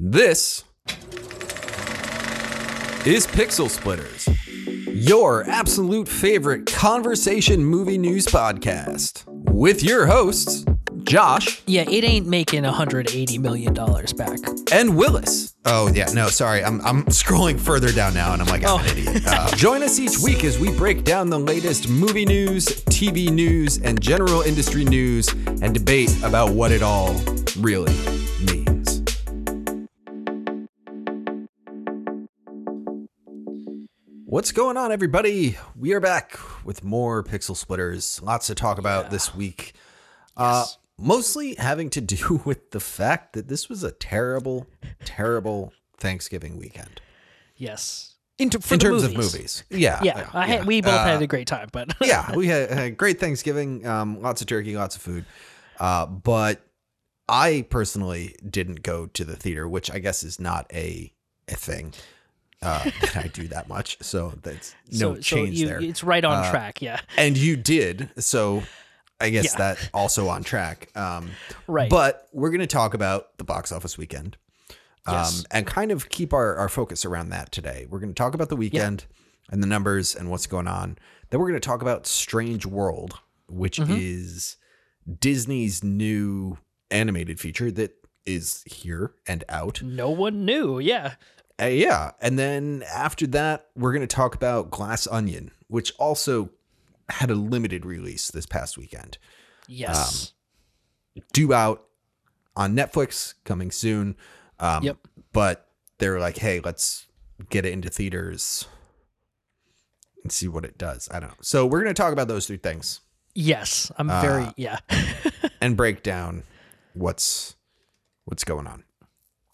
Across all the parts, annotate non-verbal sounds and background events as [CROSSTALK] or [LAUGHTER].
This is Pixel Splitters, your absolute favorite conversation movie news podcast, with your hosts, Josh Yeah, it ain't making $180 million back. and Willis. Oh yeah, no, sorry. I'm I'm scrolling further down now, and I'm like, I'm an idiot. Uh, [LAUGHS] Join us each week as we break down the latest movie news, TV news, and general industry news and debate about what it all really What's going on, everybody? We are back with more Pixel Splitters. Lots to talk about this week. Uh, mostly having to do [LAUGHS] with the fact that this was a terrible, terrible Thanksgiving weekend Yes. In, for in terms movies. of movies. Yeah, Yeah, I had, we both Uh, had a great time, but [LAUGHS] yeah, we [LAUGHS] had a great Thanksgiving. Um, lots of turkey, lots of food. Uh, but I personally didn't go to the theater, which I guess is not a a thing uh, [LAUGHS] that I do that much. So that's no so, so change you, there. it's right on Uh, track. Yeah, and you did, so I guess Yeah. that also on track. Um, right. But we're going to talk about the box office weekend. Um, Yes. and kind of keep our, our focus around that today. We're going to talk about the weekend and the numbers and what's going on. Then we're going to talk about Strange World, which Mm-hmm. is Disney's new animated feature that is here and out. no one knew. Yeah. Uh, yeah. And then after that, we're going to talk about Glass Onion, which also had a limited release this past weekend. Yes. due out on Netflix coming soon. Um, Yep. But they were like, hey, let's get it into theaters and see what it does. I don't know. So we're going to talk about those three things yes. I'm uh, very. Yeah. [LAUGHS] and break down what's what's going on.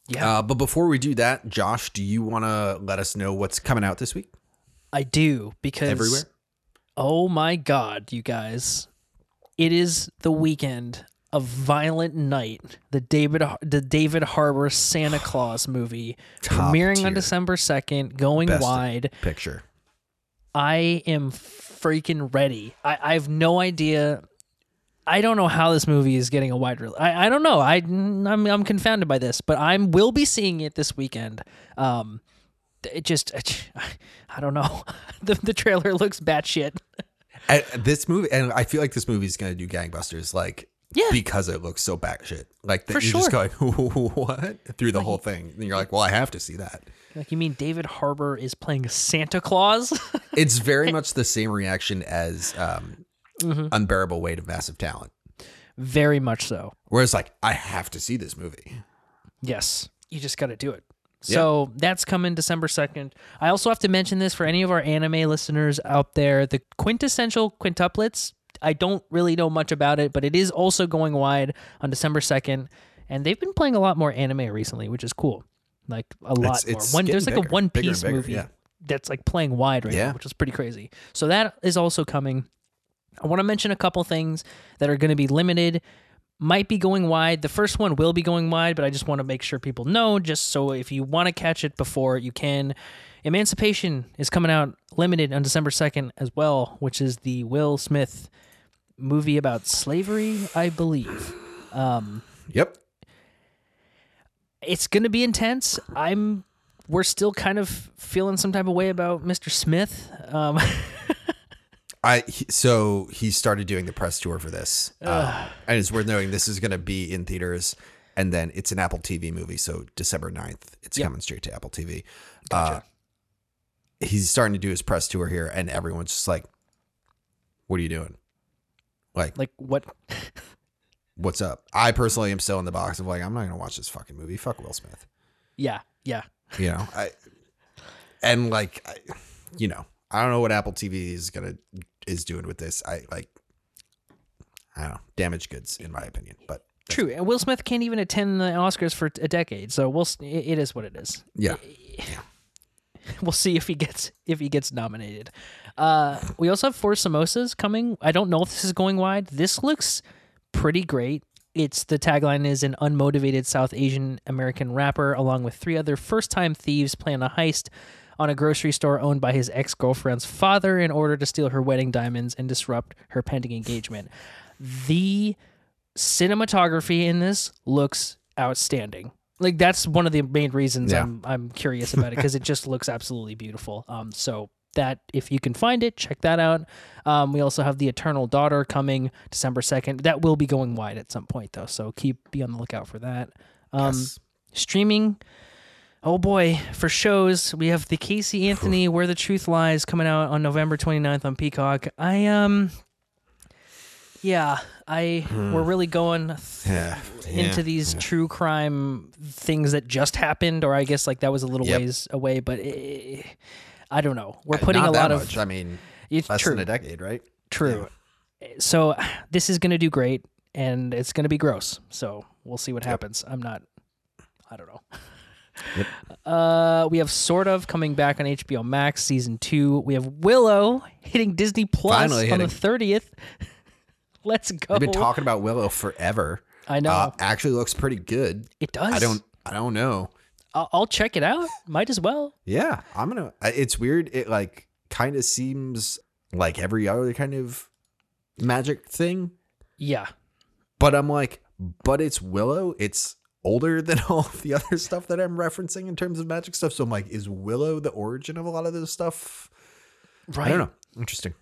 Yeah. Uh, but before we do that, Josh, do you want to let us know what's coming out this week I do because everywhere? Oh my god, you guys! It is the weekend of Violent Night, the David the David Harbour Santa [SIGHS] Claus movie, premiering tier. on December second, going Best wide. Picture. I am freaking ready. I, I have no idea. I don't know how this movie is getting a wide release. I, I don't know. I I'm, I'm confounded by this, but I'm will be seeing it this weekend. Um, it just I don't know. [LAUGHS] the the trailer looks batshit. [LAUGHS] And this movie, and I feel like this movie is going to do gangbusters, like Yeah. because it looks so batshit. Like that For you're just sure. going [LAUGHS] what through the whole thing, and you're like, well, I have to see that. Like you mean David Harbour is playing Santa Claus? It's very much the same reaction as um, Mm-hmm. unbearable weight of massive talent, Very much so. Whereas, like, I have to see this movie. Yes, you just got to do it. So that's coming December 2nd. I also have to mention this for any of our anime listeners out there the quintessential quintuplets. I don't really know much about it, but it is also going wide on December 2nd. And they've been playing a lot more anime recently, which is cool. Like a lot It's- it's more. One, there's like getting a One bigger, bigger Piece bigger, movie yeah. that's like playing wide right Yeah. now, which is pretty crazy. So that is also coming. I want to mention a couple things that are going to be limited might be going wide. The first one will be going wide, but I just want to make sure people know just so if you want to catch it before you can. Emancipation is coming out limited on December 2nd as well, which is the Will Smith movie about slavery, I believe. Um, Yep. it's going to be intense. I'm we're still kind of feeling some type of way about Mr. Smith. Um, [LAUGHS] I he- so he started doing the press tour for this, um, and it's worth noting this is going to be in theaters, and then it's an Apple TV movie, so December 9th, it's Yep. coming straight to Apple TV. Uh, he's starting to do his press tour here, and everyone's just like, "What are you doing? Like, like what what's up?" I personally am still in the box of like, I'm not going to watch this fucking movie. Fuck Will Smith, Yeah, yeah. you know. I and like, I, you know, I don't know what Apple TV is gonna is doing with this. I like, I don't know, damaged goods in my opinion, but True, and Will Smith can't even attend the Oscars for a decade, so we'll. It is what it is. yeah. [LAUGHS] We'll see if he gets if he gets nominated. Uh, we also have four samosas coming. I don't know if this is going wide. This looks pretty great. It's the tagline is an unmotivated South Asian American rapper, along with three other first time thieves, plan a heist on a grocery store owned by his ex girlfriend's father in order to steal her wedding diamonds and disrupt her pending engagement. The cinematography in this looks outstanding. Like that's one of the main reasons Yeah. I'm I'm curious about it because it just looks absolutely beautiful. Um, so that if you can find it, check that out. Um, we also have the Eternal Daughter coming December second. That will be going wide at some point though, so keep be on the lookout for that. Um, Yes. streaming. Oh boy, for shows we have the Casey Anthony Where the Truth Lies coming out on November 29th on Peacock. I um, yeah, I we're really going Yeah. into Yeah. these true crime things that just happened, or I guess like that was a little Yep. ways away, but eh, I don't know. We're putting Not a lot much. of I mean, it's less true, than a decade, right? true. So this is going to do great, and it's going to be gross. So we'll see what happens. I'm not. I don't know. [LAUGHS] Yep. Uh, we have sort of coming back on HBO Max season two. We have Willow hitting Disney Plus Finally on the thirtieth. [LAUGHS] Let's go. I've been talking about Willow forever. I know Uh, actually looks pretty good. it does. I don't. I don't know. I'll, I'll check it out. Might as well. Yeah, I'm gonna. It's weird. It like kind of seems like every other kind of magic thing, Yeah. but I'm like, but it's Willow. It's older [LAUGHS] than all of the other stuff that I'm referencing in terms of magic stuff. So I'm like, is Willow the origin of a lot of this stuff? Right. I don't know. Interesting.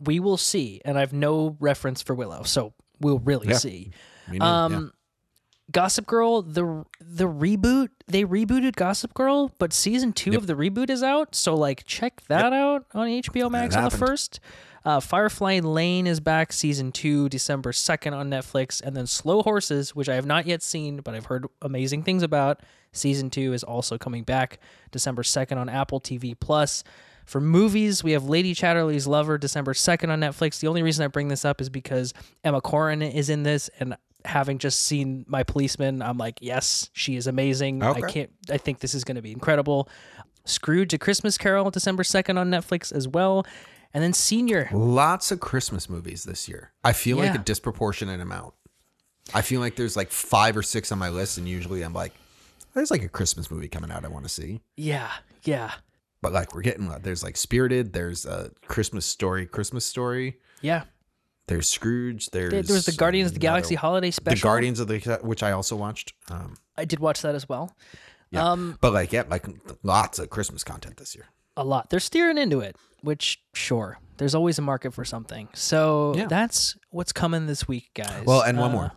We will see, and I've no reference for Willow, so we'll really Yeah. see. Um, yeah. Gossip Girl, the the reboot, they rebooted Gossip Girl, but season two Yep. of the reboot is out, so like check that out on HBO Max on the first. Uh, Firefly Lane is back, season two, December second on Netflix, and then Slow Horses, which I have not yet seen, but I've heard amazing things about. Season two is also coming back, December second on Apple TV Plus. For movies, we have Lady Chatterley's Lover, December 2nd on Netflix. The only reason I bring this up is because Emma Corrin is in this, and having just seen My Policeman, I'm like, yes, she is amazing. Okay. I can't, I think this is going to be incredible. Scrooge, A Christmas Carol, December 2nd on Netflix as well. And then Senior. Lots of Christmas movies this year. I feel like a disproportionate amount. I feel like there's like five or six on my list, and usually I'm like, there's like a Christmas movie coming out I want to see. Yeah, yeah, But like we're getting there's like Spirited, there's a Christmas Story, Christmas Story. yeah. There's Scrooge. There's There was the Guardians of the Galaxy holiday The. Guardians of the which I also watched. Um, I did watch that as well. Yeah. Um, but like yeah, like lots of Christmas content this year. A lot. They're steering into it, which sure, there's always a market for something. So Yeah. that's what's coming this week, guys. Well, and one Uh, more.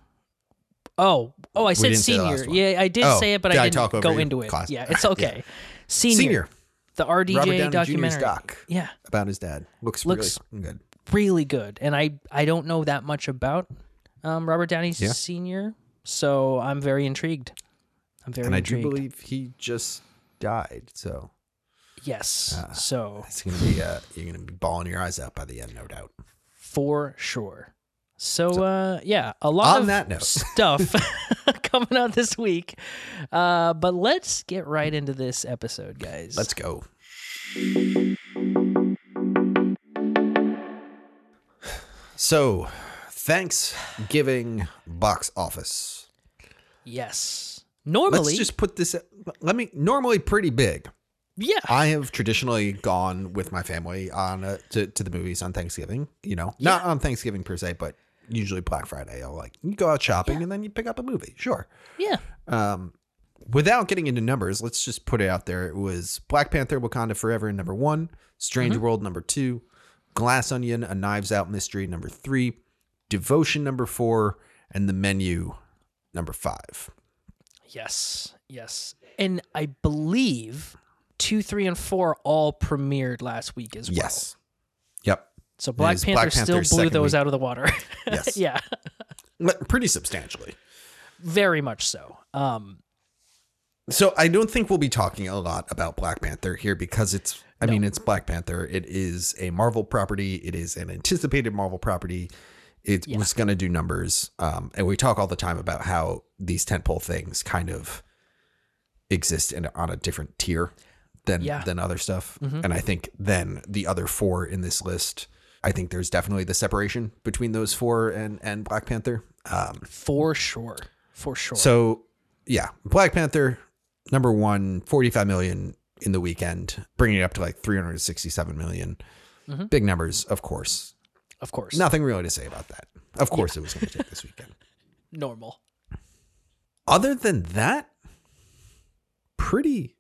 Oh, oh, I said didn't say the senior. Yeah, I did Oh, say it, but I I didn't talk go into it. Class- Yeah, [LAUGHS] it's okay. Senior, Senior the RDJ documentary. doc Yeah, about his dad looks, Looks- really good. really good. And I I don't know that much about um, Robert Downey Yeah. Senior, so I'm very intrigued. I'm very And I do believe he just died, so yes. Uh, so it's gonna be uh, you're gonna be bawling your eyes out by the end, no doubt. for sure. So, uh, yeah, a lot of that note. [LAUGHS] stuff [LAUGHS] coming out this week. Uh, but let's get right into this episode, guys. Let's go. So, Thanksgiving box office. Yes. Normally, Let's just put this. Let me. Normally, pretty big. Yeah, I have traditionally gone with my family on uh, to to the movies on Thanksgiving. You know, not on Thanksgiving per se, but usually Black Friday. I'll like you go out shopping and then you pick up a movie. Sure. yeah, Um, without getting into numbers, let's just put it out there. It was Black Panther: Wakanda Forever number one, Strange World number two, Glass Onion: A Knives Out Mystery number three, Devotion number four, and The Menu number five. yes, yes. And I believe two, three, and four all premiered last week as well. Yes. Yep. So Black Panther Black still Panther's blew those week. out of the water. [LAUGHS] Yes. yeah, Pretty substantially. very much so. Um, So I don't think we'll be talking a lot about Black Panther here because it's I mean it's Black Panther. It is a Marvel property. It is an anticipated Marvel property. It was going to do numbers. Um, and we talk all the time about how these tentpole things kind of exist in, on a different tier than Yeah. than other stuff. And I think then the other four in this list, I think there's definitely the separation between those four and and Black Panther. Um, for sure, for sure. so, yeah, Black Panther number one, 45 million in the weekend, bringing it up to like 367 million. Mm-hmm. Big numbers, of course. of course, Nothing really to say about that. Of course, it was going to take this weekend. [LAUGHS] normal. Other than that, pretty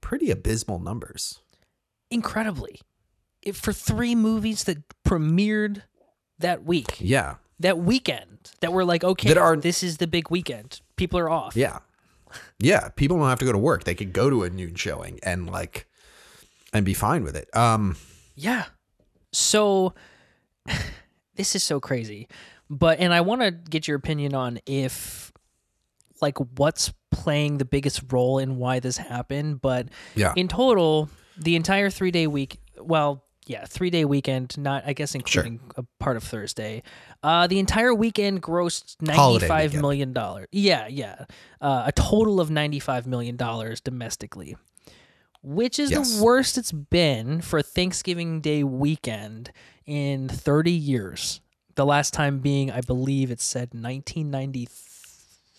pretty abysmal numbers. Incredibly. It, for three movies that premiered that week, Yeah. that weekend, that were like, okay, That are- this is the big weekend. People are off. Yeah. Yeah. People don't have to go to work. They could go to a noon showing and like and be fine with it. Um Yeah. So [SIGHS] this is so crazy. But and I want to get your opinion on if like what's playing the biggest role in why this happened, but Yeah. in total, the entire 3-day week, well, yeah, 3-day weekend, not I guess including a part of Thursday. Uh the entire weekend grossed ninety-five weekend. million dollars. Yeah, yeah. Uh, a total of 95 million dollars domestically which is Yes. the worst it's been for Thanksgiving Day weekend in 30 years. The last time being, I believe it said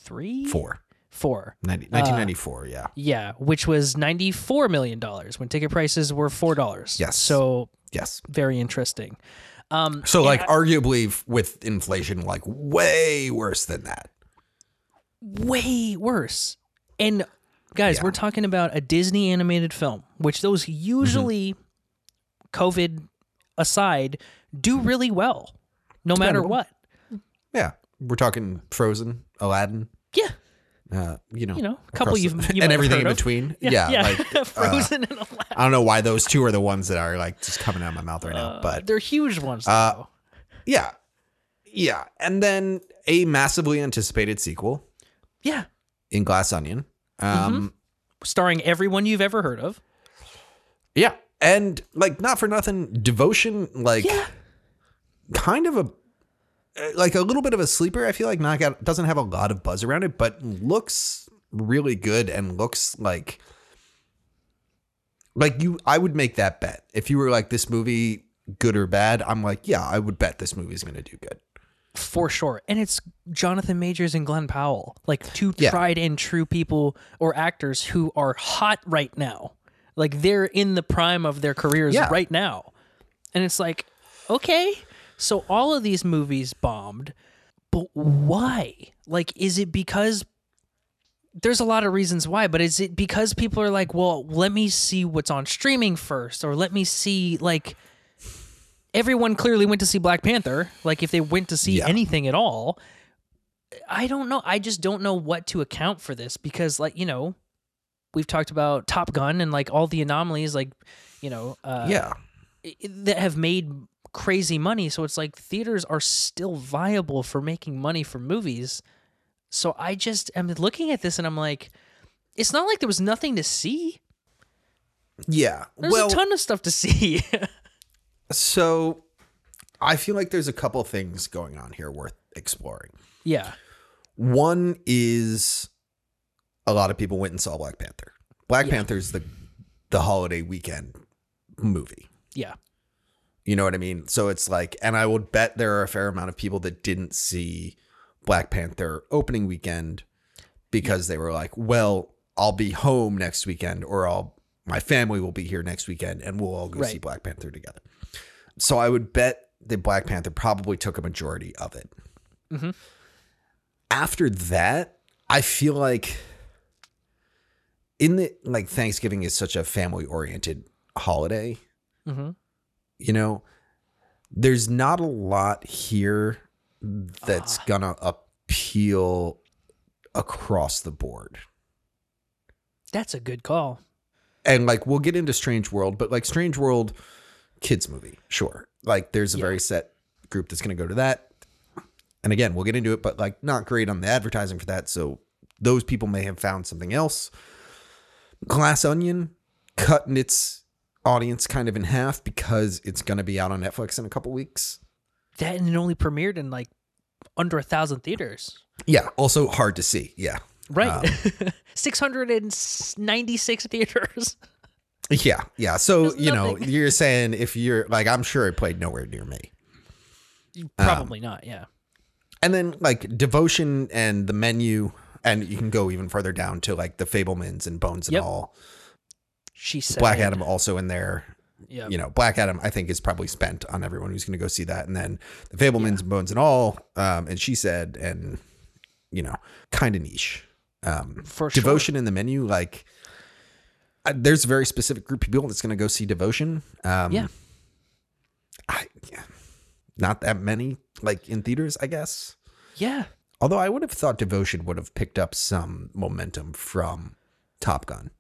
1993? four. Four. 90, 1994, yeah. Yeah, which was $94 million when ticket prices were $4. Yes. So Yes. very interesting. Um, So like arguably f- with inflation like way worse than that. way worse. And guys, Yeah. we're talking about a Disney animated film, which those usually COVID aside do really well, no matter what. Yeah. We're talking Frozen, Aladdin, uh, you know, you know, a couple you've [LAUGHS] the- you and everything in of. between. [LAUGHS] Yeah, yeah. like [LAUGHS] uh, Frozen and Aladdin. I don't know why those two are the ones that are like just coming out of my mouth right now, but They're huge ones. Uh, though. yeah, yeah, and then a massively anticipated sequel yeah, in Glass Onion. Um, starring everyone you've ever heard of. Yeah, and like not for nothing, Devotion like Yeah. kind of a uh, like a little bit of a sleeper. I feel like Knockout doesn't have a lot of buzz around it, but looks really good and looks like like you. I would make that bet if you were like this movie good or bad. I'm like, yeah, I would bet this movie is going to do good. for sure. And it's Jonathan Majors and Glen Powell, like two Yeah. tried and true people or actors who are hot right now. Like they're in the prime of their careers Yeah. right now. And it's like, okay, so all of these movies bombed, but why? Like, is it because there's a lot of reasons why, but is it because people are like, well, let me see what's on streaming first, or let me see like everyone clearly went to see Black Panther. Like if they went to see Yeah. anything at all, I don't know. I just don't know what to account for this because, like, you know, we've talked about Top Gun and like all the anomalies, like, you know, uh, yeah, that have made crazy money. So it's like theaters are still viable for making money for movies. So I just am looking at this and I'm like, it's not like there was nothing to see. yeah. There's well, a ton of stuff to see. [LAUGHS] so I feel like there's a couple things going on here worth exploring. yeah. One is a lot of people went and saw Black Panther. Black Yeah. Panther's the the holiday weekend movie. Yeah. You know what I mean? So it's like, and I would bet there are a fair amount of people that didn't see Black Panther opening weekend because they were like, well, I'll be home next weekend or I'll my family will be here next weekend and we'll all go see Black Panther together. So I would bet that Black Panther probably took a majority of it. Mhm. After that, I feel like in the like Thanksgiving is such a family oriented holiday hmm you know, there's not a lot here that's Ah. gonna appeal across the board. That's a good call. And like we'll get into Strange World, but like Strange World kids movie, sure. Like there's a Yeah. very set group that's gonna go to that. And again, we'll get into it, but like not great on the advertising for that. So those people may have found something else. Glass Onion cutting its audience kind of in half because it's gonna be out on Netflix in a couple weeks. That and it only premiered in like under a thousand theaters. Yeah. Also hard to see. Yeah. Right. Um, [LAUGHS] 696 theaters. [LAUGHS] Yeah. Yeah. So, you know, you're saying if you're like, I'm sure it played nowhere near me. Probably not. Yeah. And then like Devotion and the menu, and you can go even further down to like the Fabelmans and Bones and Yep. all. She said. Black Adam also in there. Yeah. You know, Black Adam, I think, is probably spent on everyone who's going to go see that. And then the Fabelmans and Bones and all. Um, and she said, and, you know, kind of niche. Um, For sure. Devotion in the menu, like, uh, there's a very specific group of people that's going to go see Devotion. Um, Yeah. I, yeah, not that many, like in theaters, I guess. Yeah. Although I would have thought Devotion would have picked up some momentum from Top Gun.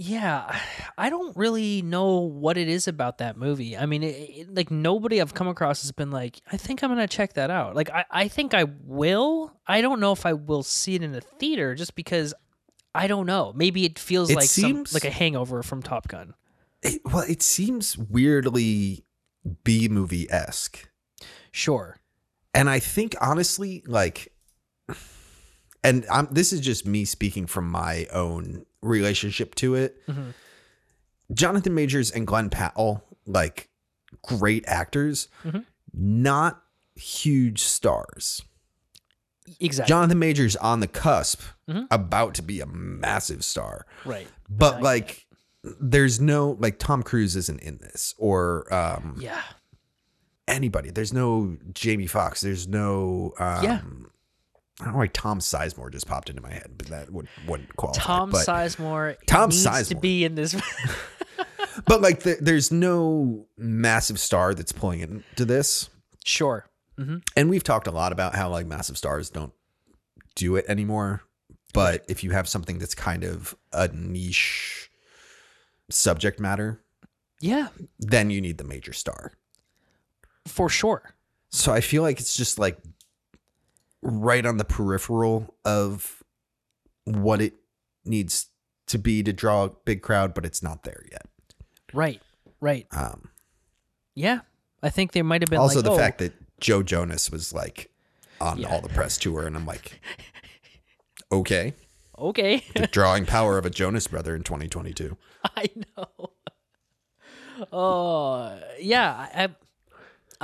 Yeah, [SIGHS] I don't really know what it is about that movie. I mean, it, it, like nobody I've come across has been like, I think I'm gonna check that out. Like, I, I think I will. I don't know if I will see it in a theater, just because I don't know. Maybe it feels It like seems- some, like a hangover from Top Gun. It, well, it seems weirdly B movie esque. Sure. And I think honestly, like, [SIGHS] and I'm, this is just me speaking from my own relationship to it. Mhm. Jonathan Majors and Glen Powell, like, great actors, Mhm. not huge stars. Exactly. Jonathan Majors on the cusp, Mhm. about to be a massive star. right. But like, there's no like Tom Cruise isn't in this, or um, Yeah. anybody. There's no Jamie Foxx. There's no um, Yeah. I don't know why Tom Sizemore just popped into my head, but that would wouldn't qualify. Tom but, Sizemore Tom needs to be in this. [LAUGHS] but like, the, there's no massive star that's pulling into this. sure. hmm And we've talked a lot about how like massive stars don't do it anymore. But if you have something that's kind of a niche subject matter, Yeah, then you need the major star. for sure. So I feel like it's just like right on the peripheral of what it needs to be to draw a big crowd, but it's not there yet. Right. Right. Um, Yeah. I think there might have been also, like, the oh, fact that Joe Jonas was like on Yeah. all the press tour, and I'm like, okay, okay. [LAUGHS] the drawing power of a Jonas brother in 2022. [LAUGHS] I know. Oh yeah, I, I,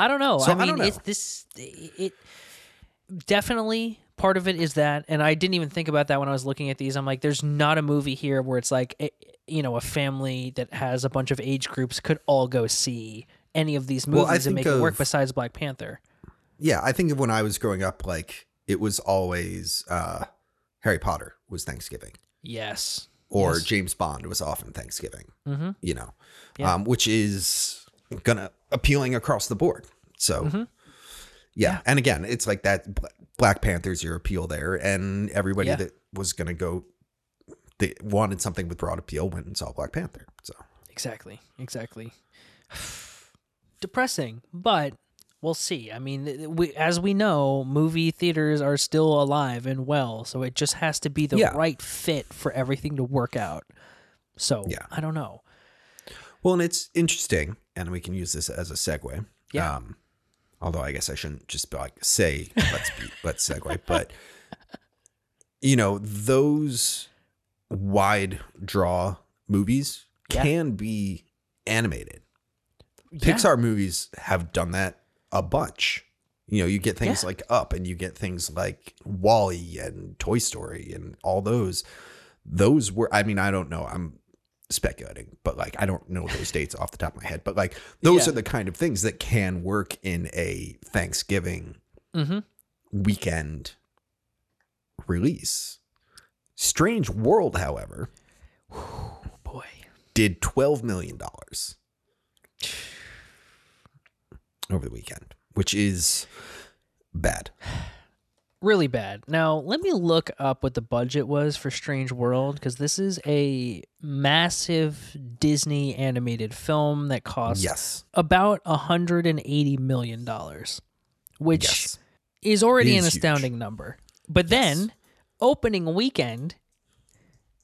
I don't know. So, I I mean, don't know. it's this. It definitely part of it is that, and I didn't even think about that when I was looking at these. I'm like, there's not a movie here where it's like, eh, you know, a family that has a bunch of age groups could all go see any of these movies Well, and make it work besides Black Panther. Yeah, I think of when I was growing up, like it was always uh, Harry Potter was Thanksgiving, Yes. or Yes. James Bond was often Thanksgiving. Mm-hmm. You know, Yeah. um, which is gonna appealing across the board. So, Mhm. Yeah. Yeah. and again, it's like that. Black Panther's your appeal there, and everybody Yeah. that was gonna go, they wanted something with broad appeal, went and saw Black Panther. So, Exactly. Exactly. [SIGHS] Depressing, but we'll see. I mean, we, as we know, movie theaters are still alive and well, so it just has to be the Yeah. right fit for everything to work out. So, Yeah. I don't know. well, and it's interesting, and we can use this as a segue. Yeah. Um, although I guess I shouldn't just be like say let's be [LAUGHS] let's segue, but you know those wide draw movies Yeah. can be animated. Yeah. Pixar movies have done that a bunch. You know, you get things Yeah. like Up, and you get things like WALL-E and Toy Story, and all those. Those were, I mean, I don't know. I'm speculating, but like, I don't know those dates off the top of my head. But like, those Yeah. are the kind of things that can work in a Thanksgiving Mm-hmm. weekend release. Strange World, however, [SIGHS] Boy. did $12 million over the weekend, which is bad. [SIGHS] [SIGHS] Really bad. Now, let me look up what the budget was for Strange World because this is a massive Disney animated film that cost Yes. about $180 million, which Yes. is already It an is huge. astounding number. But then, opening weekend,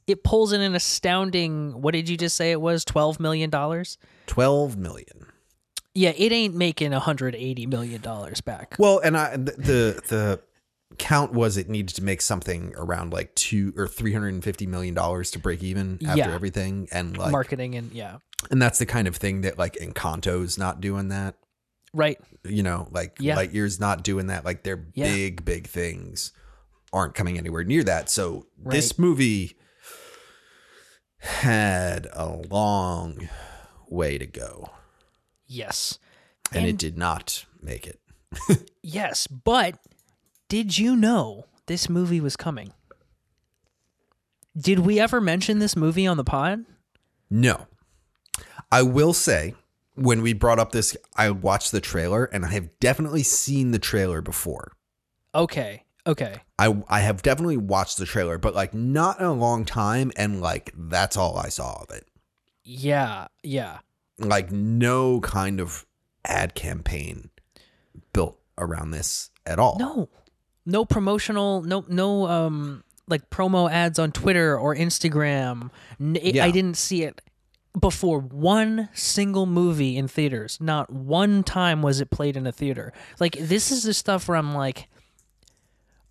it pulls in an astounding, what did you just say it was? $12 million? 12 million. Yeah, it ain't making $180 million back. Well, and I the, the count was it needed to make something around like two or 350 million dollars to break even after Yeah. everything and like Marketing and, yeah. and that's the kind of thing that like Encanto's not doing that. Right. you know, like Yeah. Lightyear's not doing that. Like their Yeah. big, big things aren't coming anywhere near that. So Right. this movie had a long way to go, Yes. and, it did not make it. [LAUGHS] Yes, but did you know this movie was coming? Did we ever mention this movie on the pod? No. I will say, when we brought up this, I watched the trailer and I have definitely seen the trailer before. Okay. Okay. I I have definitely watched the trailer, but like not in a long time, and like that's all I saw of it. Yeah. Yeah. Like no kind of ad campaign built around this at all. No. No promotional no no um like promo ads on Twitter or Instagram. It- Yeah. I didn't see it before one single movie in theaters. Not one time was it played in a theater. Like this is the stuff where I'm like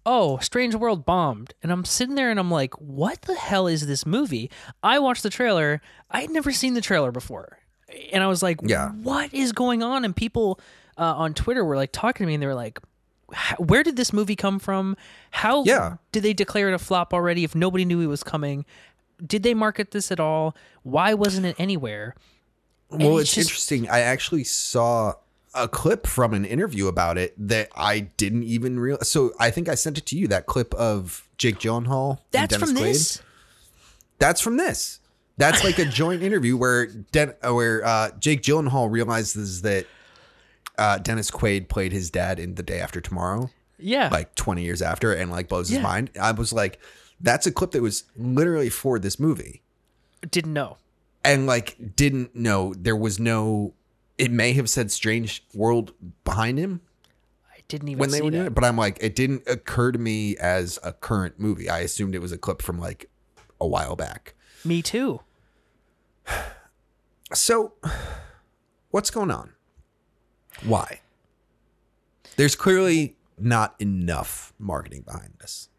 Oh, Strange World bombed. And I'm sitting there and I'm like, what the hell is this movie? I watched the trailer. I had never seen the trailer before. And I was like, Yeah. what is going on? And people uh, on Twitter were like talking to me and they were like, "H- where did this movie come from? How Yeah. did they declare it a flop already if nobody knew it was coming? Did they market this at all? Why wasn't it anywhere? Well, it's it's, just- interesting. I actually saw a clip from an interview about it that I didn't even realize. So I think I sent it to you. That clip of Jake Gyllenhaal. That's Dennis from Quaid. this? That's from this. That's like a joint interview where Den- where uh, Jake Gyllenhaal realizes that uh, Dennis Quaid played his dad in The Day After Tomorrow, Yeah. like 20 years after, and like blows Yeah. his mind. I was like, that's a clip that was literally for this movie. Didn't know. and like didn't know there was no it may have said strange world behind him I didn't even when they see were doing it but i'm like it didn't occur to me as a current movie i assumed it was a clip from like a while back Me too. so what's going on why there's clearly not enough marketing behind this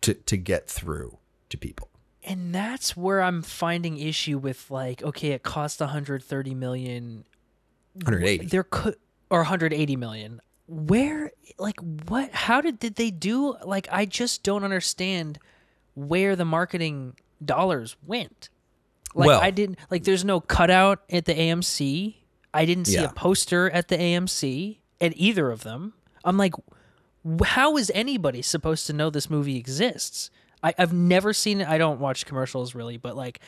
to to get through to people and that's where I'm finding issue with like, okay, it cost 130 million. 180 There could or 180 million. Where like what? How did did they do? Like, I just don't understand where the marketing dollars went. Like, Well- I didn't like. There's no cutout at the AMC. I didn't see Yeah. a poster at the AMC at either of them. I'm like, how is anybody supposed to know this movie exists? I, I've never seen it. I don't watch commercials really, but like,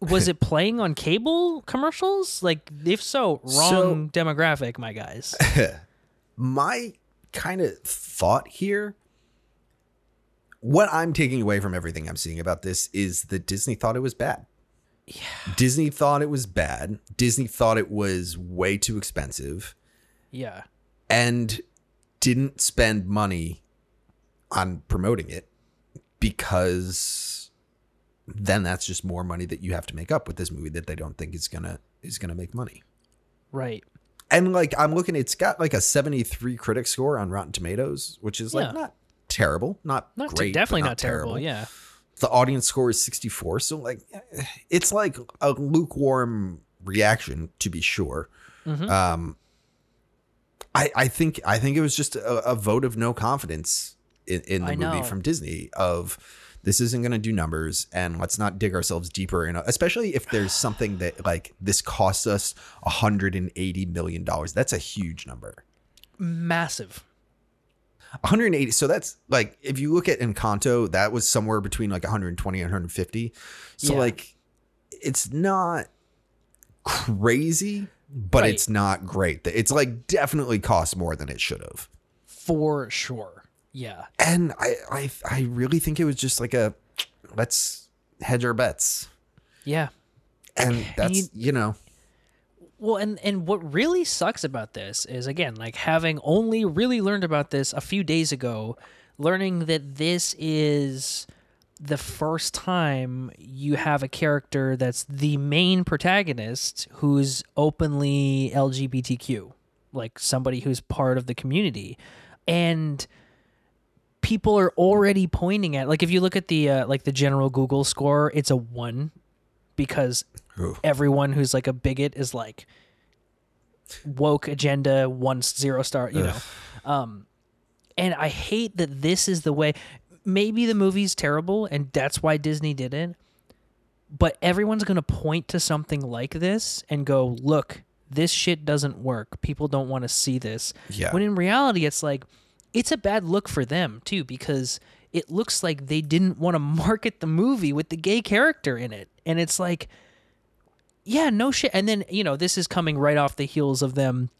was it [LAUGHS] playing on cable commercials? Like, if so, wrong demographic, my guys. [LAUGHS] my kind of thought here what i'm taking away from everything i'm seeing about this is that disney thought it was bad yeah. disney thought it was bad disney thought it was way too expensive Yeah, and didn't spend money on promoting it because then that's just more money that you have to make up with this movie that they don't think is gonna is gonna make money right. and like I'm looking, it's got like a 73 critic score on Rotten Tomatoes, which is like Yeah. not terrible, not, Not great, but definitely not, terrible. Yeah, The audience score is 64, so like it's like a lukewarm reaction to be sure. Mhm. Um, I I think I think it was just a, a vote of no confidence in, in the I movie know. from Disney of this isn't going to do numbers and let's not dig ourselves deeper in a, especially if there's [SIGHS] something that like this costs us 180 million dollars that's a huge number massive. 180 so that's like if you look at encanto that was somewhere between like 120 and 150 so Yeah. like it's not crazy but Right. it's not great it's like definitely cost more than it should have For sure. Yeah. and I, I i really think it was just like a let's hedge our bets Yeah. and that's you- you know Well, and and what really sucks about this is again, like having only really learned about this a few days ago, learning that this is the first time you have a character that's the main protagonist who's openly LGBTQ, like somebody who's part of the community. And people are already pointing at like if you look at the uh, like the general Google score, it's a 1 because Ooh. everyone who's like a bigot is like woke agenda one zero star you know. Um and i hate that this is the way maybe the movie's terrible and that's why disney did it but everyone's going to point to something like this and go look this shit doesn't work. People don't want to see this. Yeah. when in reality it's like it's a bad look for them too because it looks like they didn't want to [LAUGHS] market the movie with the gay character in it. And it's like Yeah, no shit. And then, you know, this is coming right off the heels of them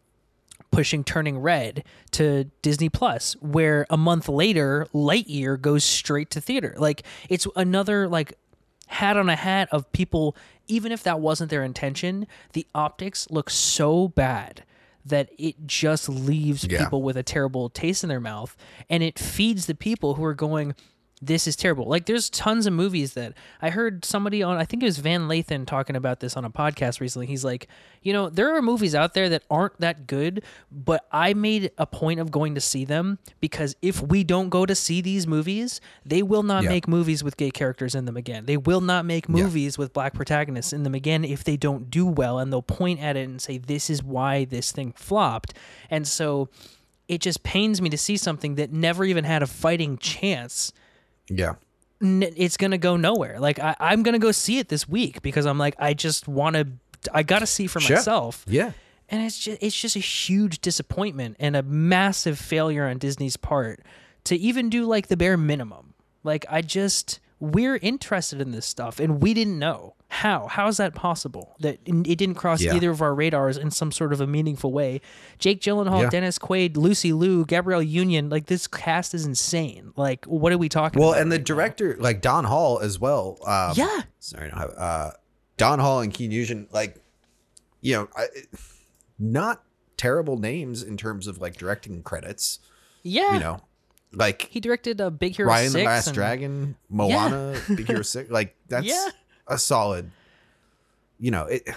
pushing Turning Red to Disney Plus, where a month later, Lightyear goes straight to theater. Like, it's another, like, hat on a hat of people, even if that wasn't their intention, the optics look so bad that it just leaves Yeah. people with a terrible taste in their mouth and it feeds the people who are going this is terrible. Like there's tons of movies that I heard somebody on I think it was Van Lathan talking about this on a podcast recently. He's like, you know, there are movies out there that aren't that good, but I made a point of going to see them because if we don't go to see these movies, they will not Yeah. make movies with gay characters in them again. They will not make movies with black protagonists in them again if they don't do well and they'll point at it and say this is why this thing flopped. And so it just pains me to see something that never even had a fighting chance Yeah. n- it's gonna go nowhere. Like I, I'm gonna go see it this week because I'm like I just want to. I gotta see for Sure. myself. Yeah. And it's just it's just a huge disappointment and a massive failure on Disney's part to even do like the bare minimum. Like I just we're interested in this stuff and we didn't know how. How is that possible? That it didn't cross Yeah. either of our radars in some sort of a meaningful way. Jake Gyllenhaal, Yeah. Dennis Quaid, Lucy Liu, Gabrielle Union, like this cast is insane. Like what are we talking Well, and the right now? director, like Don Hall as well. Um, Yeah. Sorry, I don't have uh, Don Hall and Qui Nguyen. Like, you know, I, not terrible names in terms of like directing credits. Yeah. You know, like He directed a Big Hero Ryan 6 the Last and- Dragon, Moana, Big Hero Six. Like [LAUGHS] that's Yeah. A solid. You know it.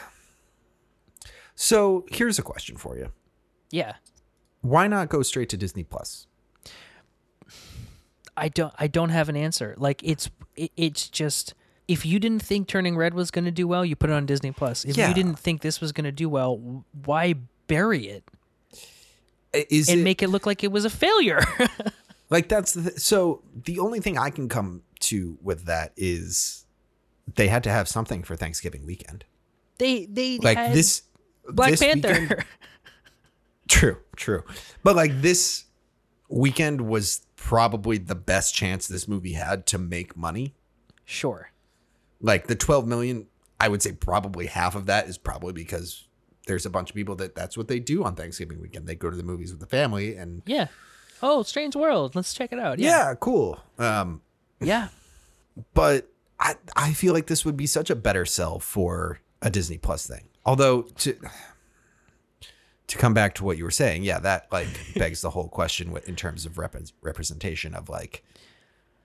So here's a question for you: Yeah. Why not go straight to Disney Plus? I don't I don't have an answer. Like it's it, it's just if you didn't think Turning Red was going to do well, you put it on Disney Plus. If Yeah. you didn't think this was going to do well, why bury it Is and it make it look like it was a failure? [LAUGHS] like that's the th- so the only thing I can come to with that is they had to have something for Thanksgiving weekend. they they Like this Black this Panther. weekend- [LAUGHS] True, true. But like this weekend was probably the best chance this movie had to make money. sure. Like the 12 million, I would say probably half of that is probably because there's a bunch of people that that's what they do on Thanksgiving weekend. They go to the movies with the family and Yeah. Oh, Strange World. Let's check it out. yeah, Yeah. cool. Um Yeah. [LAUGHS] but I I feel like this would be such a better sell for a Disney Plus thing. Although to to come back to what you were saying, yeah, that like [LAUGHS] begs the whole question in terms of rep- representation of like,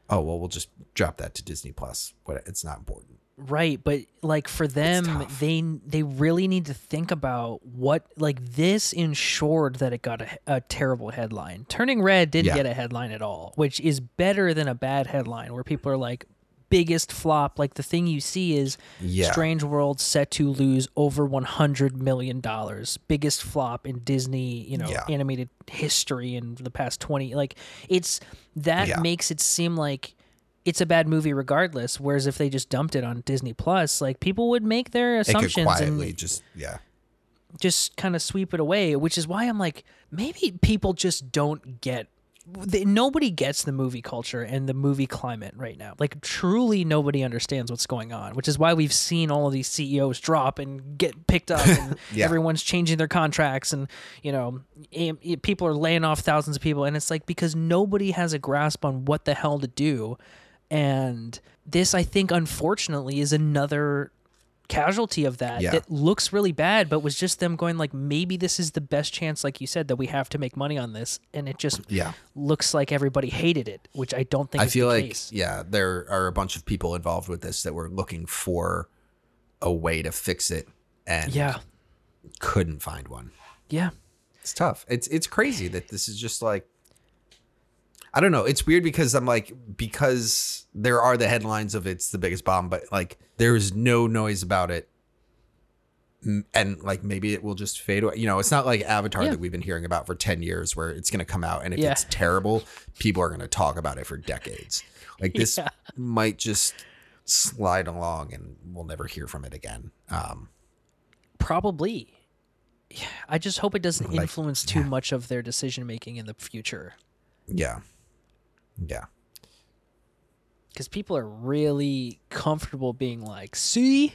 oh well, we'll just drop that to Disney Plus. But it's not important. Right, but like for them, they they really need to think about what like this ensured that it got a, a terrible headline. Turning Red didn't Yeah. get a headline at all, which is better than a bad headline where people are like biggest flop. Like the thing you see is Yeah. Strange World set to lose over one hundred million dollars, biggest flop in Disney, you know, Yeah. animated history in the past twenty. Like it's that Yeah. makes it seem like it's a bad movie regardless. Whereas if they just dumped it on Disney Plus, like people would make their assumptions quietly and just yeah. just kind of sweep it away. Which is why I'm like, maybe people just don't get. Nobody gets the movie culture and the movie climate right now. Like truly, nobody understands what's going on. Which is why we've seen all of these CEOs drop and get picked up, and [LAUGHS] Yeah. everyone's changing their contracts, and you know, people are laying off thousands of people, and it's like because nobody has a grasp on what the hell to do. And this, I think, unfortunately, is another casualty of that Yeah. that looks really bad, but was just them going like, maybe this is the best chance, like you said, that we have to make money on this, and it just Yeah. looks like everybody hated it, which I don't think I feel like case. yeah, there are a bunch of people involved with this that were looking for a way to fix it and Yeah, couldn't find one. yeah, It's tough. It's it's crazy that this is just like I don't know. It's weird because I'm like because there are the headlines of it's the biggest bomb, but like there's no noise about it. And like maybe it will just fade away. You know, it's not like Avatar Yeah. that we've been hearing about for 10 years where it's going to come out and if Yeah. it's terrible, people are going to talk about it for decades. Like this [LAUGHS] Yeah. might just slide along and we'll never hear from it again. Um probably. Yeah, I just hope it doesn't Like, influence too much of their decision making in the future, yeah. Yeah. because people are really comfortable being like, "See,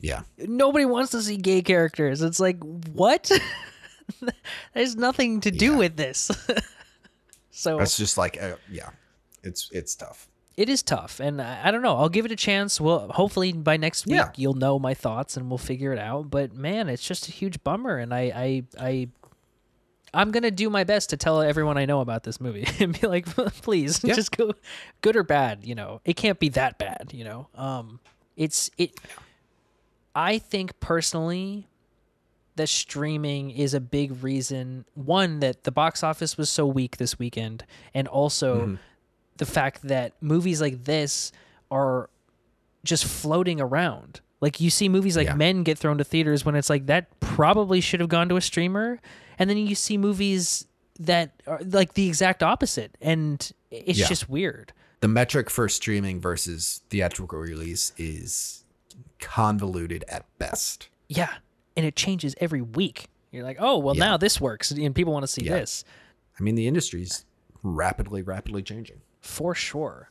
Yeah. Nobody wants to see gay characters. It's like, what? [LAUGHS] There's nothing to do Yeah. with this. [LAUGHS] so That's just like uh, yeah. It's it's tough. it is tough, and I, I don't know. I'll give it a chance. Well, hopefully by next week Yeah. you'll know my thoughts and we'll figure it out. But man, it's just a huge bummer, and I, I, I, I'm gonna do my best to tell everyone I know about this movie [LAUGHS] and be like, [LAUGHS] please, Yeah. just go, good or bad. You know, it can't be that bad. You know, um, it's it. I think personally that streaming is a big reason one that the box office was so weak this weekend and also the fact that movies like this are just floating around like you see movies like Yeah. men get thrown to theaters when it's like that probably should have gone to a streamer and then you see movies that are like the exact opposite and it's Yeah. just weird The metric for streaming versus theatrical release is convoluted at best. yeah and it changes every week you're like oh well Yeah. now this works and people want to see Yeah. this I mean, the industry's rapidly, rapidly changing. for sure.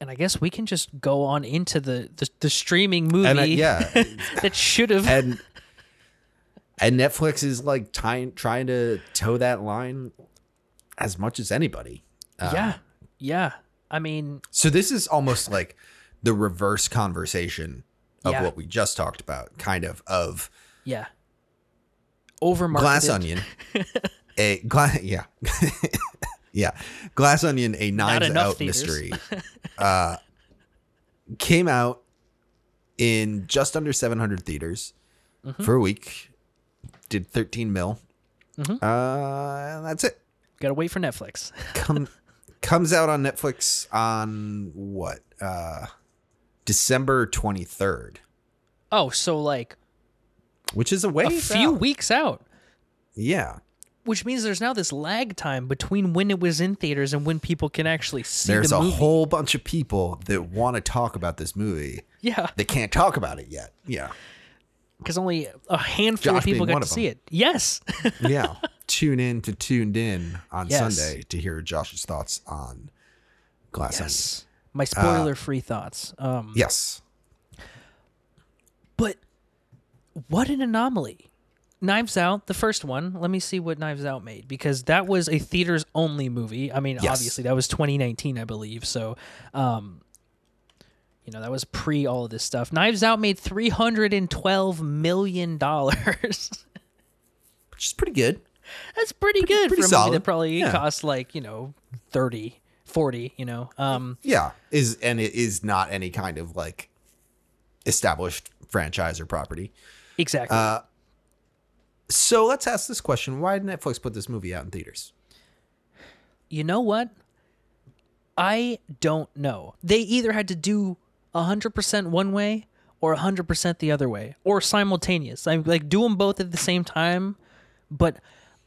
And I guess we can just go on into the the, the streaming movie And uh, yeah, [LAUGHS] that should have and and Netflix is like trying trying to toe that line as much as anybody. Uh, yeah yeah. I mean So this is almost like the reverse conversation of Yeah. what we just talked about, kind of of yeah. Over Glass Onion, [LAUGHS] a glass, yeah, [LAUGHS] yeah, Glass Onion, a Knives Out theaters. mystery, [LAUGHS] uh, came out in just under 700 theaters Mm-hmm. for a week. Did 13 mil. Mhm. Uh, that's it. Got to wait for Netflix. [LAUGHS] Come comes out on Netflix on what? Uh, December 23rd, Oh, so like which is a way a few weeks out, Yeah. which means there's now this lag time between when it was in theaters and when people can actually see it. There's the a whole bunch of people that want to talk about this movie. yeah, They can't talk about it yet. Yeah. Because only a handful Josh of people got to see it. Yes. [LAUGHS] Yeah. Tune in to Tuned In on Yes. Sunday to hear Josh's thoughts on Glass Onion. yes. My spoiler-free thoughts. Um, Yes. But what an anomaly. Knives Out, the first one. Let me see what Knives Out made because that was a theaters only movie. I mean, Yes. obviously that was 2019, I believe. So, um, you know, that was pre all of this stuff. Knives Out made 312 million dollars. [LAUGHS] Which is pretty good. That's pretty, good pretty for a movie solid. that probably Yeah. cost like, you know, 30, 40, you know. Um, Yeah. Is and it is not any kind of like established franchise or property. exactly. Uh, So let's ask this question. Why did Netflix put this movie out in theaters? you know what? I don't know. They either had to do 100% one way or 100% the other way or simultaneous. I like do them both at the same time, but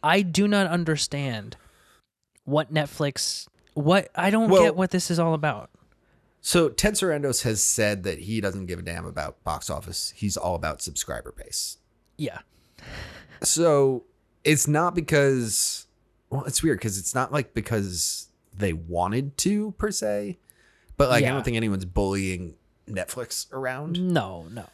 I do not understand what Netflix what I don't Well- get what this is all about. So Ted Sarandos has said that he doesn't give a damn about box office. He's all about subscriber base. Yeah. So it's not because well, it's weird because it's not like because they wanted to per se, but like I don't think anyone's bullying Netflix around. No, no.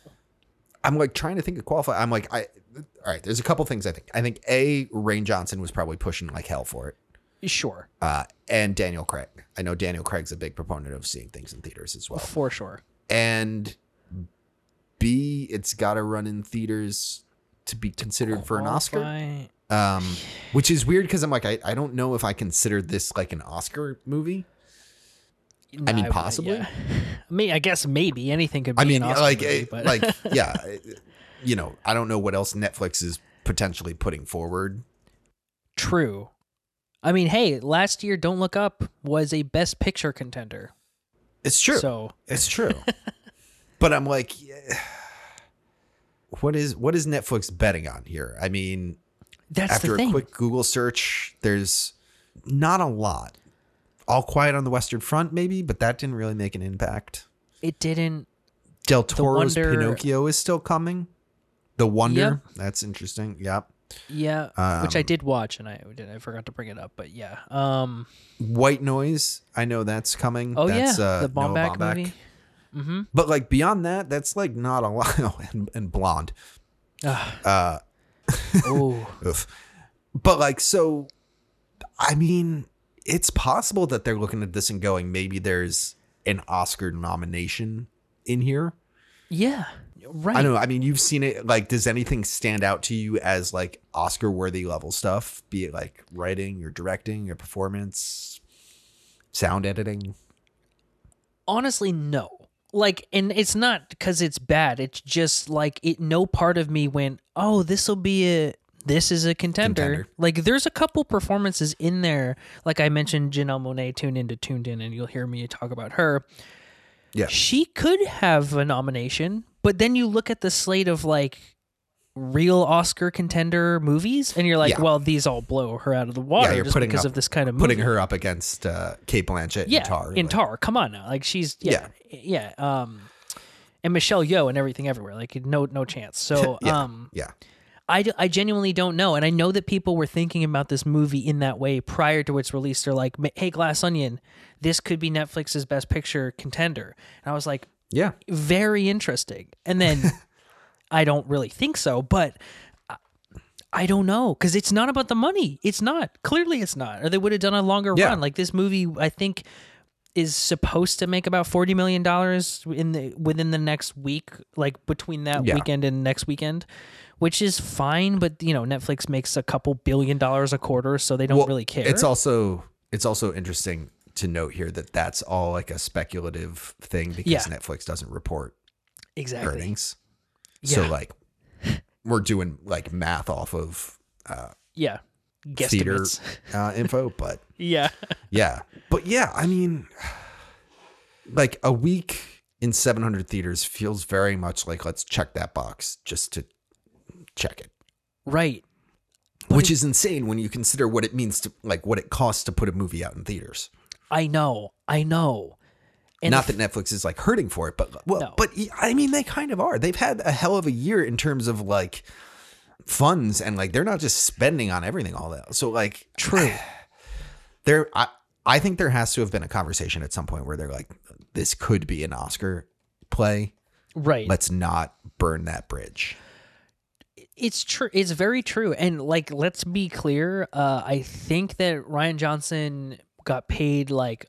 I'm like trying to think of qualify. I'm like, I all right. There's a couple things I think. I think a Rian Johnson was probably pushing like hell for it, Sure. uh, and Daniel Craig. I know Daniel Craig's a big proponent of seeing things in theaters as well. For sure. And B, it's got to run in theaters to be considered for an Oscar. Um, which is weird because I'm like, I, I don't know if I consider this like an Oscar movie. I mean, possibly. yeah. [LAUGHS] I mean, I guess maybe anything could be I mean, like, movie, eh, but like, [LAUGHS] yeah, eh, you know, I don't know what else Netflix is potentially putting forward. True. I mean, hey, last year Don't Look Up was a Best Picture contender. It's true. So it's true. [LAUGHS] but I'm like, what is what is Netflix betting on here? I mean, that's after a quick Google search, there's not a lot. All Quiet on the Western Front, maybe, but that didn't really make an impact. it didn't. Del Toro's Wonder- Pinocchio is still coming. The Wonder, that's interesting. Yep. Yeah, which I Um, did watch, and I did. I forgot to bring it up, but yeah. Um. White Noise, I know that's coming. Oh that's, yeah, uh, the Noah Baumbach, Baumbach. movie. Mm-hmm. But like beyond that, that's like not a [LAUGHS] lot. Oh, and, and blonde. Uh, [LAUGHS] Oh. But like, so, I mean, it's possible that they're looking at this and going, maybe there's an Oscar nomination in here. yeah, right. I don't know. I mean, you've seen it. Like, does anything stand out to you as like Oscar worthy level stuff? Be it like writing or directing or performance, sound editing? honestly no like and it's not because it's bad it's just like it no part of me went oh this will be a this is a contender. Contender. like there's a couple performances in there like i mentioned janelle monáe tuned into tuned in and you'll hear me talk about her Yeah. she could have a nomination but then you look at the slate of like real oscar contender movies and you're like Yeah. well these all blow her out of the water you're just putting because up- of this kind of movie Putting her up against uh, Cate Blanchett yeah, and Tar. in like- Tar. Come on now, like she's yeah, yeah, um, and Michelle Yeoh and everything everywhere. Like no, no chance. So [LAUGHS] Yeah. um, Yeah. I, d- I genuinely don't know, and I know that people were thinking about this movie in that way prior to its release. They're like, "Hey, Glass Onion, this could be Netflix's Best Picture contender," and I was like, Yeah. very interesting. And then [LAUGHS] I don't really think so, but I- I don't know because it's not about the money. It's not. Clearly, it's not. Or they would have done a longer Yeah. run. Like this movie, I think is supposed to make about forty million dollars in the within the next week, like between that Yeah. weekend and next weekend, which is fine. But you know, Netflix makes a couple billion dollars a quarter, so they don't Well, really care. It's also it's also interesting to note here that that's all like a speculative thing because Yeah. Netflix doesn't report exactly. earnings. So like we're doing like math off of uh, Yeah. theater Guesstimates. uh, info, but yeah. [LAUGHS] yeah, but yeah, I mean, like a week in 700 theaters feels very much like let's check that box just to check it. Right. Which is insane when you consider what it means to like what it costs to put a movie out in theaters. I know. I know. And Not the that Netflix is like hurting for it, but well, No. but I mean they kind of are. They've had a hell of a year in terms of like funds and like they're not just spending on everything all that. So like True. [SIGHS] there I I think there has to have been a conversation at some point where they're like this could be an Oscar play. Right. Let's not burn that bridge. it's true. It's very true. And like, let's be clear. Uh, I think that Rian Johnson got paid like,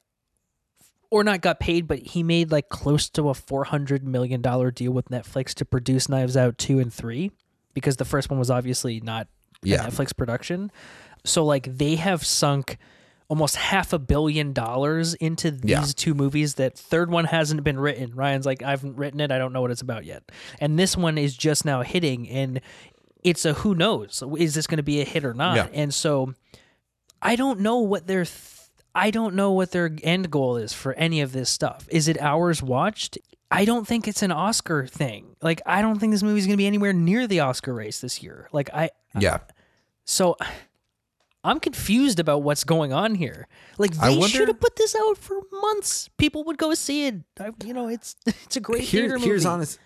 or not got paid, but he made like close to a four hundred million dollar deal with Netflix to produce Knives Out two and three, because the first one was obviously not Yeah. Netflix production. So like, they have sunk almost half a billion dollars into these Yeah. two movies that third one hasn't been written. Rian's like i haven't written it. I don't know what it's about yet. And this one is just now hitting and it's a who knows is this going to be a hit or not? Yeah. and so i don't know what their th- i don't know what their end goal is for any of this stuff. Is it hours watched? I don't think it's an oscar thing. Like i don't think this movie's going to be anywhere near the oscar race this year. Like i Yeah. so I'm confused about what's going on here. Like they wonder- should have put this out for months. People would go see it. I, you know, it's [LAUGHS] it's a great Here- theater here's movie. honest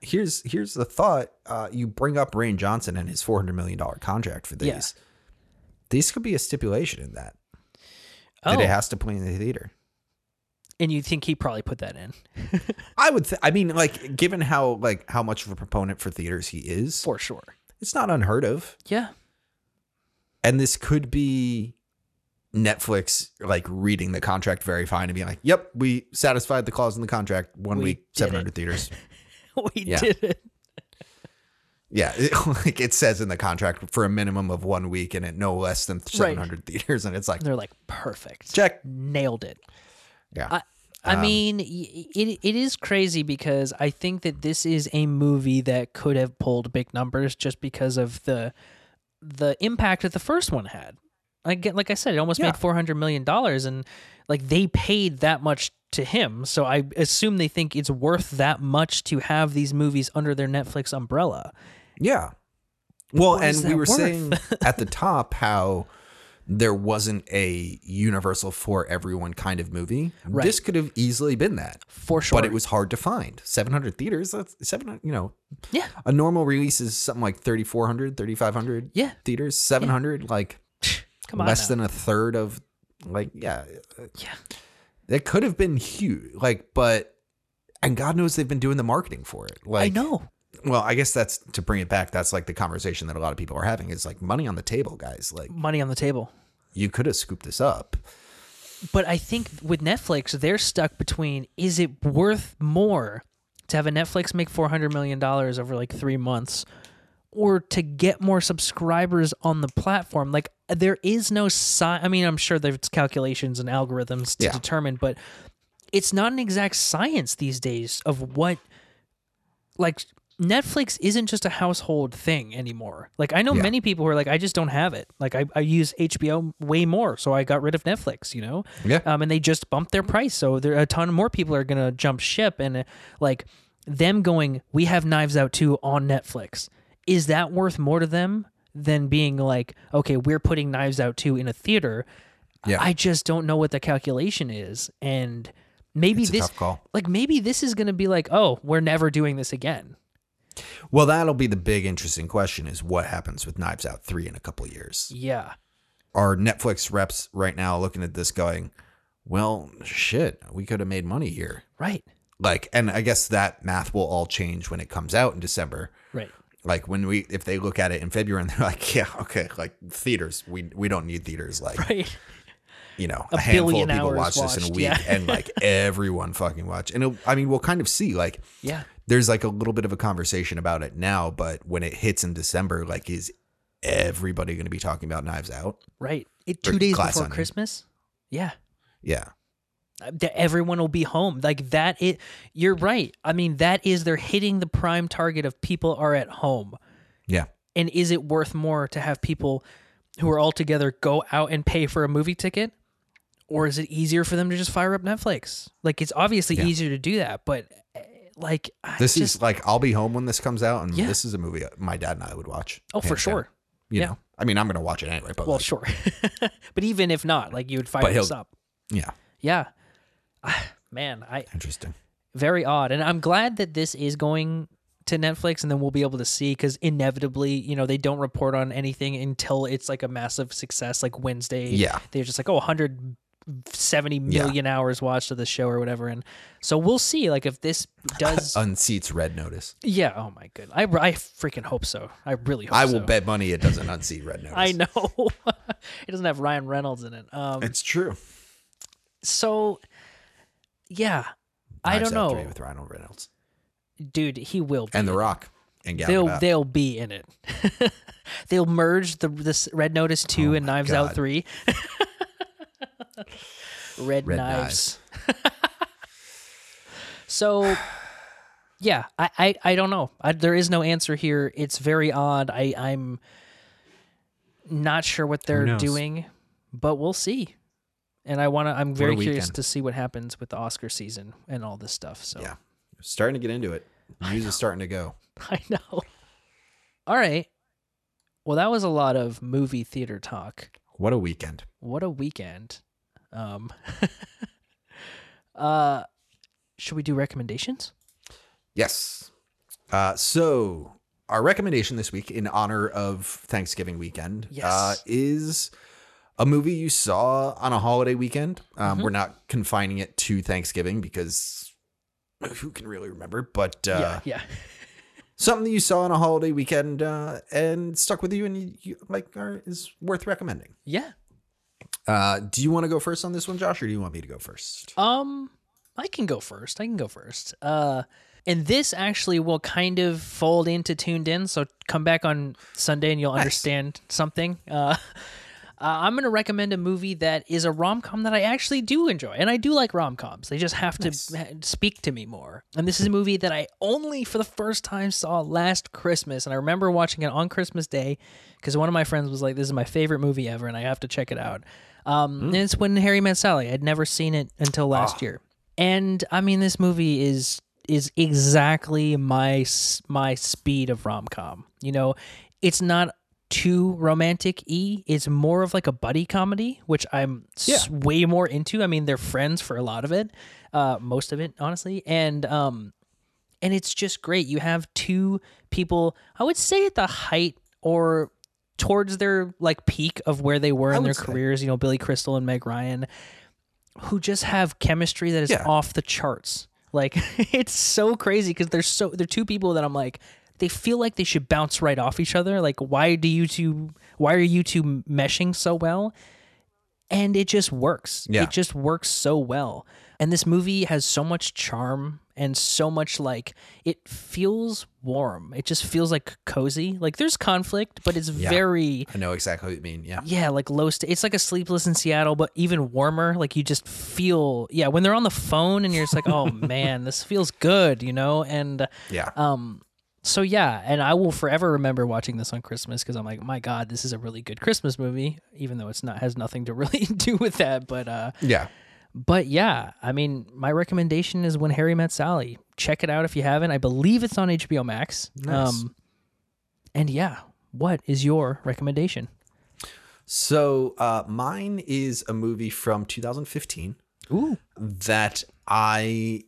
here's here's the thought. Uh, you bring up Rian Johnson and his four hundred million dollar contract for these. Yeah. These could be a stipulation in that oh, that it has to play in the theater. and you think he probably put that in [LAUGHS] I would. Th- I mean, like, given how like how much of a proponent for theaters he is, for sure? it's not unheard of. Yeah, And this could be Netflix like reading the contract very fine and being like, "Yep, we satisfied the clause in the contract. One We week, seven hundred theaters." [LAUGHS] we Yeah. did it. Yeah, it, [LAUGHS] like it says in the contract for a minimum of one week and at no less than seven hundred theaters, and it's like, They're like perfect. check. Nailed it. Yeah, I, I Um, mean, it it is crazy because I think that this is a movie that could have pulled big numbers just because of the the impact that the first one had. Like like I said, it almost Yeah. made four hundred million dollars, and like they paid that much to him. So I assume they think it's worth that much to have these movies under their Netflix umbrella. Yeah. Well, What and we were worth? saying at the top how there wasn't a universal for everyone kind of movie. Right. This could have easily been that, For sure. but it was hard to find. 700 theaters, that's 700, you know, yeah, a normal release is something like 3,400, 3,500 yeah. theaters. 700, like [SIGHS] Come on, less now. than a third of, like, yeah. yeah. It could have been huge. Like, but and God knows they've been doing the marketing for it. Like I know. Well, I guess that's to bring it back. That's like the conversation that a lot of people are having is like money on the table, guys. Like Money on the table. you could have scooped this up. But I think with Netflix, they're stuck between is it worth more to have a Netflix make $400 million over like three months or to get more subscribers on the platform? Like, there is no sci I mean, I'm sure there's calculations and algorithms to Yeah. determine, but it's not an exact science these days of what, like, Netflix isn't just a household thing anymore. Like I know Yeah. many people who are like, I just don't have it. Like I, I use HBO way more, so I got rid of Netflix. You know, Yeah. um, and they just bumped their price, so there a ton more people are gonna jump ship, and uh, like them going, we have Knives Out two on Netflix. Is that worth more to them than being like, okay, we're putting Knives Out two in a theater? Yeah. I just don't know what the calculation is, and maybe It's this, tough call. like maybe this is gonna be like, oh, we're never doing this again. Well, that'll be the big interesting question is what happens with Knives Out 3 in a couple of years. Yeah. Are Netflix reps right now looking at this going, well, shit, we could have made money here. Right. Like, and I guess that math will all change when it comes out in December. Right. Like when we, if they look at it in February and they're like, [LAUGHS] yeah, okay, like theaters, we we don't need theaters. Like, Right. You know, A a, handful of people watch this in a week, yeah. and like [LAUGHS] everyone fucking watch. And it, I mean, we'll kind of see like Yeah. there's like a little bit of a conversation about it now, but when it hits in December, like, is everybody going to be talking about Knives Out? Right. It, Or two days before Onion. Christmas. Yeah. Yeah, Uh, that everyone will be home like that it you're right i mean that is they're hitting the prime target of people are at home yeah, and is it worth more to have people who are all together go out and pay for a movie ticket or is it easier for them to just fire up netflix like it's obviously Yeah. easier to do that but eh, like I this just, is like I'll be home when this comes out, and Yeah. this is a movie my dad and I would watch. oh for hands down. sure You Yeah. know, I mean, I'm going to watch it anyway, but well like, sure [LAUGHS] but even if not like you would fire this up yeah, yeah Ah, man i interesting. very odd and i'm glad that this is going to netflix and then we'll be able to see because inevitably you know they don't report on anything until it's like a massive success like wednesday Yeah. they're just like oh 170 million hours watched of the show or whatever and so we'll see like if this [LAUGHS] does Unseats Red Notice. yeah oh my good I, I freaking hope so i really hope I will so. bet money it doesn't unseat Red [LAUGHS] Notice. i know [LAUGHS] it doesn't have ryan reynolds in it um It's true. so yeah i don't know 3 with Ryan Reynolds dude he will be and The Rock and Gal they'll they'll be in it. they'll merge the this Red Notice two Oh and Knives God. Out three. Red, Red knives. [LAUGHS] so, yeah, I, I I don't know. I, there is no answer here. It's very odd. I I'm not sure what they're doing, but we'll see. And I want to. I'm very curious to see what happens with the Oscar season and all this stuff. So Yeah. Starting to get into it. News is starting to go. [LAUGHS] I know. All right. Well, that was a lot of movie theater talk. What a weekend. What a weekend. Um [LAUGHS] uh should we do recommendations? Yes. Uh, so our recommendation this week in honor of Thanksgiving weekend uh, Yes. is a movie you saw on a holiday weekend. Um, Mhm. We're not confining it to Thanksgiving because who can really remember? But uh, yeah, yeah. [LAUGHS] something that you saw on a holiday weekend uh, and stuck with you and you, you like are, is worth recommending. Yeah. Uh, do you want to go first on this one, Josh, or do you want me to go first? Um I can go first. I can go first. Uh and this actually will kind of fold into tuned in, so come back on Sunday and you'll Nice. understand something. Uh [LAUGHS] Uh, I'm going to recommend a movie that is a rom com that I actually do enjoy. And I do like rom coms. They just have to Nice. speak to me more. And this is a movie that I only for the first time saw last Christmas. And I remember watching it on Christmas Day because one of my friends was like, This is my favorite movie ever, and I have to check it out. Um, And it's when Harry Met Sally. I'd never seen it until last Ah. year. And I mean, this movie is is exactly my my speed of rom com. You know, it's not too romantic e. It's more of like a buddy comedy, which I'm s- way more into. I mean, they're friends for a lot of it, uh, most of it, honestly, and um, and it's just great. You have two people. I would say at the height or towards their like peak of where they were I in their say. careers. You know, Billy Crystal and Meg Ryan, who just have chemistry that is Yeah. off the charts. Like [LAUGHS] it's so crazy because they're so they're two people that I'm like they feel like they should bounce right off each other. Like why do you two why are you two meshing so well? And it just works. Yeah. It just works so well. And this movie has so much charm and so much like it feels warm. It just feels like cozy. Like there's conflict, but it's Yeah. very I know exactly what you mean. Yeah. yeah, like low st- It's like a sleepless in Seattle, but even warmer. Like you just feel, yeah, when they're on the phone and you're just like, oh [LAUGHS] man, this feels good, you know? And Yeah. um, so yeah, and I will forever remember watching this on Christmas because I'm like, my God, this is a really good Christmas movie, even though it's not has nothing to [LAUGHS] really do with that. But uh, yeah. but yeah, I mean, my recommendation is When Harry Met Sally. Check it out if you haven't. I believe it's on HBO Max. Nice. Um, and yeah, what is your recommendation? So uh, mine is a movie from 2015 Ooh. that I.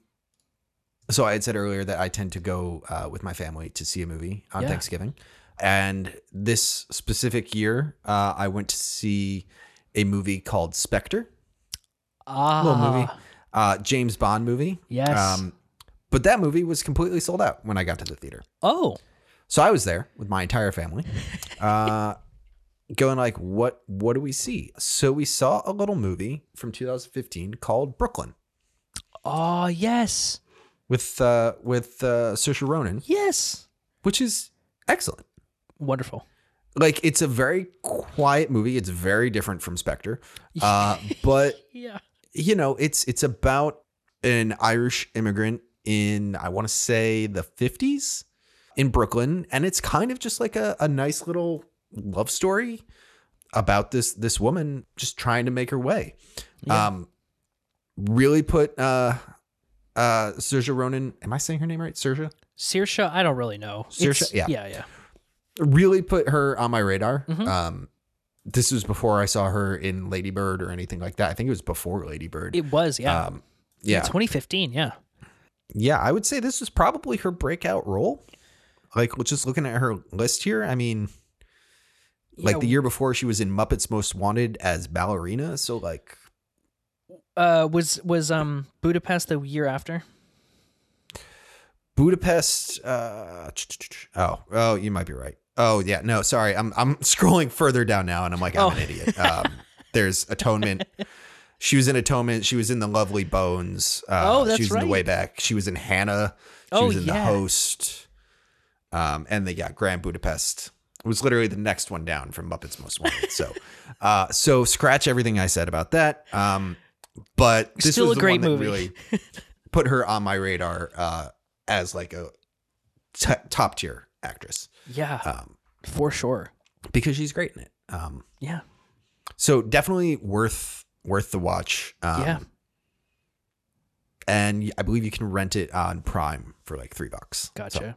So I had said earlier that I tend to go uh, with my family to see a movie on Yeah. Thanksgiving, and this specific year, uh, I went to see a movie called Spectre, Ah, little movie, uh, James Bond movie. Yes. Um, but that movie was completely sold out when I got to the theater. Oh, So I was there with my entire family, [LAUGHS] uh, going like, "What? What do we see?" So we saw a little movie from 2015 called Brooklyn oh yes, with uh, with uh, Saoirse Ronan, yes, which is excellent. wonderful. Like it's a very quiet movie. It's very different from Spectre, [LAUGHS] uh, but Yeah. you know, it's it's about an Irish immigrant in I want to say the 50s in Brooklyn, and it's kind of just like a, a nice little love story about this this woman just trying to make her way. Um, really put uh uh Saoirse Ronan. Am I saying her name right? Saoirse. Saoirse, I don't really know. Saoirse, It's- yeah. yeah, yeah. Really put her on my radar. Mhm. Um, this was before I saw her in Lady Bird or anything like that. I think it was before Lady Bird. It was, yeah. Um, yeah, 2015, yeah. yeah, I would say this was probably her breakout role. Like, just looking at her list here, I mean, like Yeah, the year before, she was in Muppets Most Wanted as ballerina. So, like, Uh, was was um Budapest the year after? Budapest. Uh, oh, oh, you might be right. Oh, yeah, no, sorry, I'm I'm [LAUGHS] scrolling further down now, and I'm like, I'm Oh. an idiot. Um, there's Atonement. [LAUGHS] She was in Atonement. She was in the Lovely Bones. Uh, Oh, that's she was in the way back. She was in Hanna. She Oh, was in the host. Um, and the yeah, Grand Budapest It was literally the next one down from Muppets Most Wanted. So, [LAUGHS] uh, so scratch everything I said about that. Um, but this Still was a the great movie. really [LAUGHS] put her on my radar uh, as like a t- top tier actress Yeah, um, for sure. because she's great in it. Um, Yeah. so definitely worth worth the watch. Um, Yeah. and I believe you can rent it on Prime for like three bucks. Gotcha. So,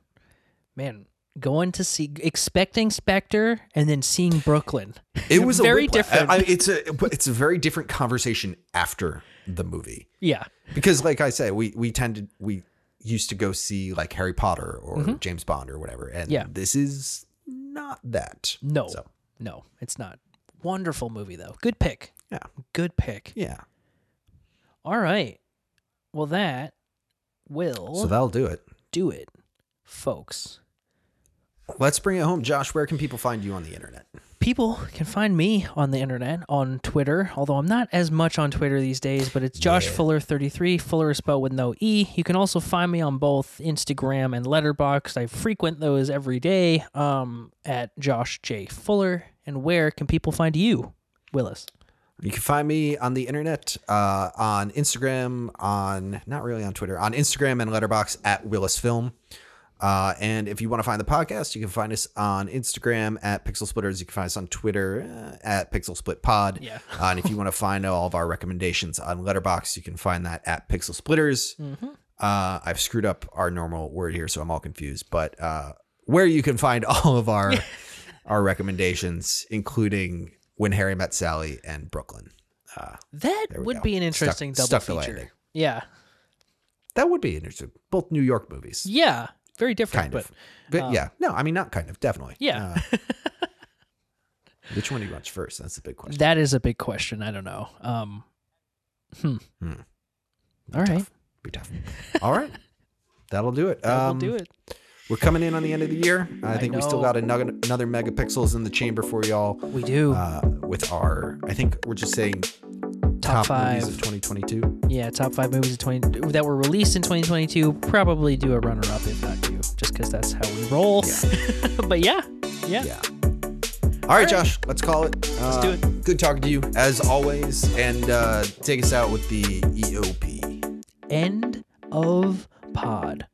Man, going to see expecting Spectre and then seeing Brooklyn. it was a very different. I, I- it's a it's a very different conversation after the movie yeah. because, like I say, we we tended we used to go see like Harry Potter or James Bond or whatever, and Mm-hmm. Yeah. this is not that. No. So No, it's not. Wonderful movie though. Good pick. yeah, Good pick. yeah. All right. Well, that will So that'll do it. do it, folks. Let's bring it home, Josh. Where can people find you on the internet? People can find me on the internet on Twitter, although I'm not as much on Twitter these days, but it's Josh Fuller33. Fuller is spelled with no E. You can also find me on both Instagram and Letterboxd. I frequent those every day um, at Josh J. Fuller. And where can people find you, Willis? You can find me on the internet, uh, on Instagram, on not really on Twitter, on Instagram and Letterboxd at Willis Film. Uh, and if you want to find the podcast, you can find us on Instagram at Pixel Splitters. You can find us on Twitter uh, at Pixel Split Pod. Yeah. [LAUGHS] uh, and if you want to find all of our recommendations on Letterboxd, you can find that at Pixel Splitters. Uh, I've screwed up our normal word here, so I'm all confused. But uh, where you can find [LAUGHS] all of our [LAUGHS] our recommendations, including When Harry Met Sally and Brooklyn. Uh, That would go. be an Stuck- interesting double stuck feature. Yeah. that would be interesting. Both New York movies, Yeah. Very different. kind but of. But yeah, no, I mean not kind of, definitely. Yeah. Uh, [LAUGHS] which one do you watch first? That's the big question. That is a big question. I don't know. Um, hmm. Hmm. All right. Be tough. All right. That'll do it. [LAUGHS] We'll Um, do it. We're coming in on the end of the year. I, think we still got another, another megapixels in the chamber for y'all. We do. Uh, with our, I think we're just saying top, top, movies five. of 2022. yeah, top five movies of 20 that were released in 2022. Probably do a runner up if not two, just because that's how we roll. [LAUGHS] but yeah, yeah. Yeah. All right, Josh, let's call it. Let's do it. Good talking to you as always, and uh, take us out with the EOP. End of pod.